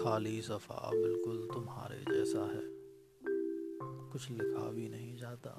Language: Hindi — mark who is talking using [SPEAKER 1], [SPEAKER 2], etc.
[SPEAKER 1] खाली सफ़ा बिल्कुल तुम्हारे जैसा है। कुछ लिखा भी नहीं जाता।